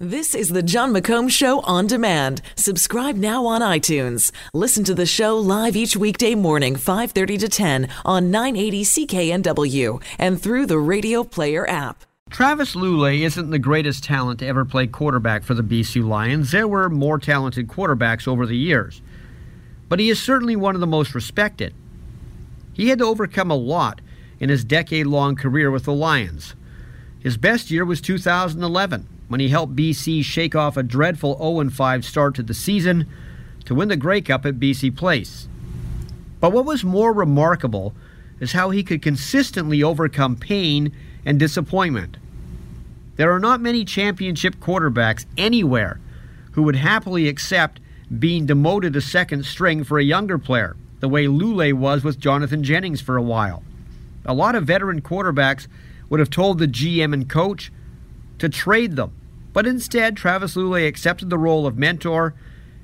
This is the Jon McComb Show on demand. Subscribe now on iTunes. Listen to the show live each weekday morning, 5:30 to 10 on 980 CKNW and through the Radio Player app. Travis Lulay isn't the greatest talent to ever play quarterback for the BC Lions. There were more talented quarterbacks over the years. But he is certainly one of the most respected. He had to overcome a lot in his decade long career with the Lions. His best year was 2011 when he helped BC shake off a dreadful 0 5 start to the season to win the Grey Cup at BC Place. But what was more remarkable is how he could consistently overcome pain and disappointment. There are not many championship quarterbacks anywhere who would happily accept being demoted to second string for a younger player, the way Lulay was with Jonathan Jennings for a while. A lot of veteran quarterbacks would have told the GM and coach to trade them. But instead, Travis Lulay accepted the role of mentor,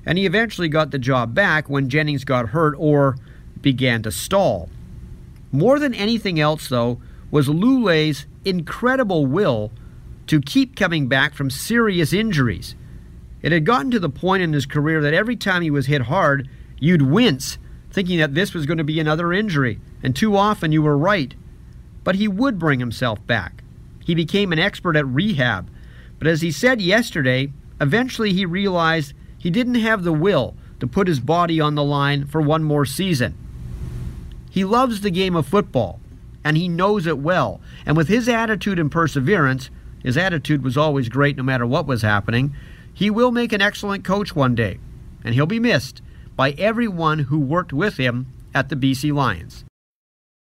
and he eventually got the job back when Jennings got hurt or began to stall. More than anything else, though, was Lulay's incredible will to keep coming back from serious injuries. It had gotten to the point in his career that every time he was hit hard, you'd wince, thinking that this was going to be another injury, and too often you were right. But he would bring himself back. He became an expert at rehab. But as he said yesterday, eventually he realized he didn't have the will to put his body on the line for one more season. He loves the game of football, and he knows it well. And with his attitude and perseverance, his attitude was always great no matter what was happening, he will make an excellent coach one day, and he'll be missed by everyone who worked with him at the BC Lions.